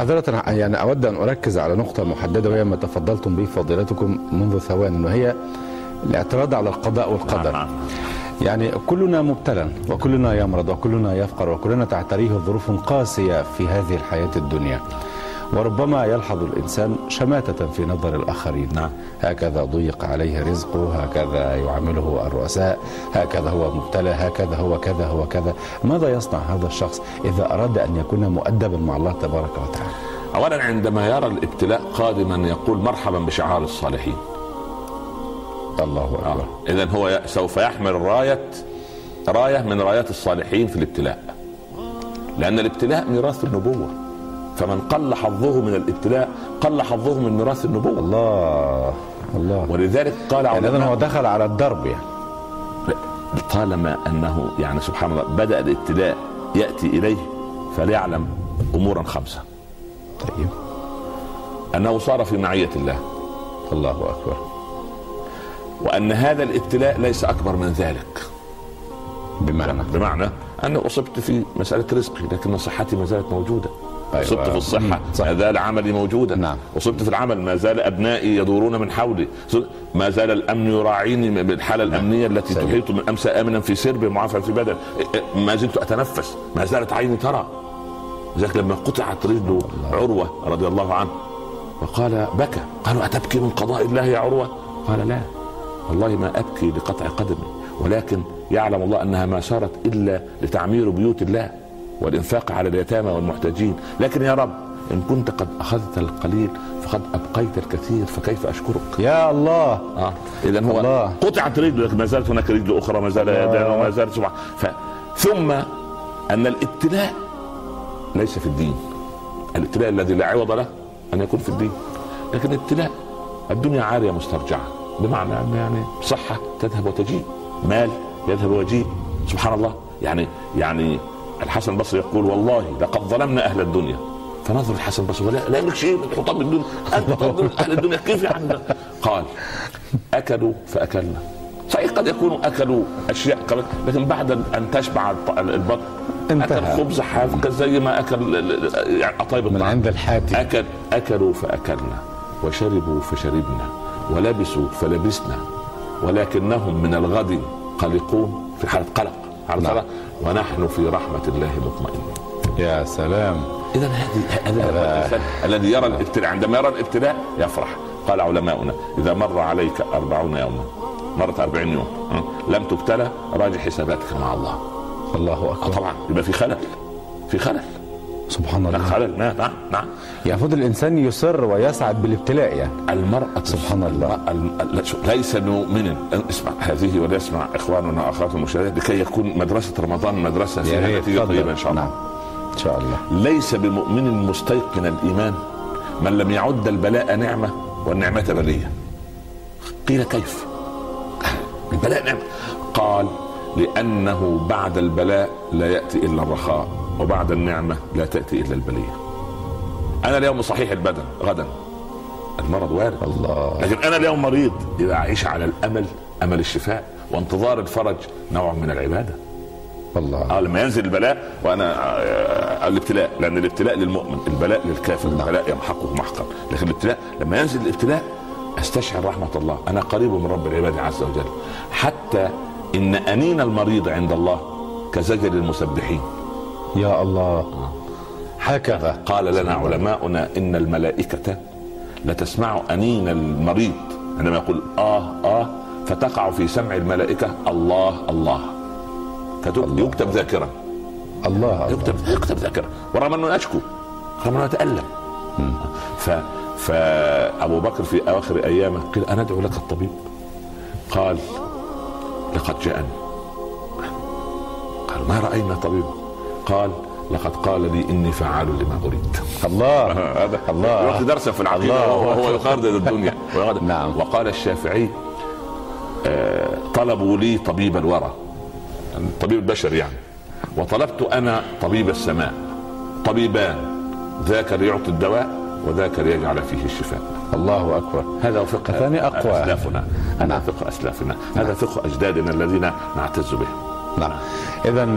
معذرة يعني أود أن أركز على نقطة محددة وهي ما تفضلتم به فضيلتكم منذ ثوان وهي الاعتراض على القضاء والقدر نعم. يعني كلنا مبتلى وكلنا يمرض وكلنا يفقر وكلنا تعتريه ظروف قاسية في هذه الحياة الدنيا وربما يلحظ الإنسان شماتة في نظر الآخرين. نعم. هكذا ضيق عليه رزقه هكذا يعامله الرؤساء هكذا هو مبتلى هكذا هو كذا هو كذا. ماذا يصنع هذا الشخص إذا أراد أن يكون مؤدبا مع الله تبارك وتعالى؟ اولا عندما يرى الابتلاء قادما يقول مرحبا بشعار الصالحين. الله أكبر. اذا هو ي- سوف يحمل راية راية من رايات الصالحين في الابتلاء. لأن الابتلاء ميراث النبوة. فمن قل حظه من الابتلاء قل حظه من ميراث النبوة. الله الله. ولذلك قال يعني إذن هو دخل على الدرب يعني. طالما أنه يعني سبحان الله بدأ الابتلاء يأتي إليه فليعلم أمورا خمسة. طيب. أنه صار في معية الله. الله أكبر. وأن هذا الابتلاء ليس أكبر من ذلك. بمعنى؟ بمعنى أن أصبت في مسألة رزقي لكن صحتي ما زالت موجودة. أيوة. أصبت في. صح. ما زال عملي موجودا. نعم. أصبت في العمل. ما زال أبنائي يدورون من حولي. ما زال الأمن يراعيني بالحالة الأمنية التي سليم. تحيط من أمس آمنا في سرب معافى في بدن. ما زلت أتنفس. ما زالت عيني ترى. لذلك لما قطعت رجل عروة رضي الله عنه وقال بكى. قالوا أتبكي من قضاء الله يا عروة؟ قال لا. والله ما أبكي لقطع قدمي. ولكن يعلم الله أنها ما صارت إلا لتعمير بيوت الله. والإنفاق على اليتامى والمحتاجين. لكن يا رب إن كنت قد أخذت القليل فقد أبقيت الكثير فكيف أشكرك؟ يا الله. آه اذا هو الله. قطعت رجله لكن ما زالت هناك رجل أخرى ما زال يدان وما زالت سبحان ف... ثم أن الابتلاء ليس في الدين. الابتلاء الذي لا عوض له أن يكون في الدين. لكن الابتلاء الدنيا عارية مسترجعة. بمعنى أن يعني صحة تذهب وتجيء. مال يذهب ويجيء. سبحان الله. يعني يعني الحسن البصري يقول والله لقد ظلمنا أهل الدنيا. فنظر الحسن البصري لا, لا يملك شيء من حطام الدنيا. انت تظلم أهل الدنيا كيف يعني؟ قال أكلوا فأكلنا. صحيح قد يكونوا أكلوا أشياء كمان لكن بعد أن تشبع البطن انتهى. أكل خبز حاف زي ما أكل يعني أطيب من الطعام. عند الحاتي. أكل أكلوا فأكلنا وشربوا فشربنا ولبسوا فلبسنا ولكنهم من الغد قلقون في حالة قلق. حالة نعم. ونحن في رحمة الله مطمئنون يا سلام. إذا هذه هذا الإنسان الذي يرى الابتلاء عندما يرى الابتلاء يفرح. قال علماؤنا إذا مر عليك أربعون يوما مرت أربعين يوم؟ لم تبتلى راجع حساباتك مع الله. الله أكبر. طبعا يبقى في خلل. في خلل. سبحان الله. خلل نعم نعم نعم المفروض الإنسان يصر ويسعد بالابتلاء يعني. المرأة سبحان الله. ليس بمؤمن اسمع هذه وليسمع إخواننا وأخواتنا المشاهدين لكي يكون مدرسة رمضان مدرسة فيها نتيجة. طيبة إن شاء الله. نعم. إن شاء الله. ليس بمؤمن مستيقن الإيمان. من لم يعد البلاء نعمة والنعمة بلية. قيل كيف؟ البلاء نعمة. قال لأنه بعد البلاء لا يأتي إلا الرخاء. وبعد النعمة لا تأتي إلا البلية. أنا اليوم صحيح البدن غدا. المرض وارد. الله. لكن أنا اليوم مريض. إذا أعيش على الأمل أمل الشفاء وانتظار الفرج نوع من العبادة. الله. آه لما ينزل البلاء وأنا آه الابتلاء. لأن الابتلاء للمؤمن البلاء للكافر نعم. البلاء يمحقه محقا. لكن الابتلاء لما ينزل الابتلاء أستشعر رحمة الله. أنا قريب من رب العباد عز وجل. حتى إن أنين المريض عند الله كزجر المسبحين. يا الله. هكذا قال لنا علماؤنا إن الملائكة لتسمع أنين المريض. عندما يقول آه آه فتقع في سمع الملائكة الله الله. فيكتب ذاكرا الله يكتب يكتب ذاكرا ورغم أنه اشكو رغم أنه اتالم ف فابو بكر في أواخر أيامه قيل أنا أدعو لك الطبيب؟ قال لقد جاءني. قال ما رأينا طبيب؟ قال لقد قال لي إني فعال لما أريد. الله هذا الله. يعطي درسا في العقيدة الله. وهو هو يقارد الدنيا. ويقارد- نعم. وقال الشافعي آه، طلبوا لي طبيب الورى. طبيب البشر يعني. وطلبت أنا طبيب السماء. طبيبان ذاك ليعطي الدواء وذاك ليجعل فيه الشفاء. الله أكبر. هذا فقه الثاني أقوى. أسلافنا. هذا نعم. فقه أسلافنا. هذا فقه أجدادنا الذين نعتز بهم نعم. إذا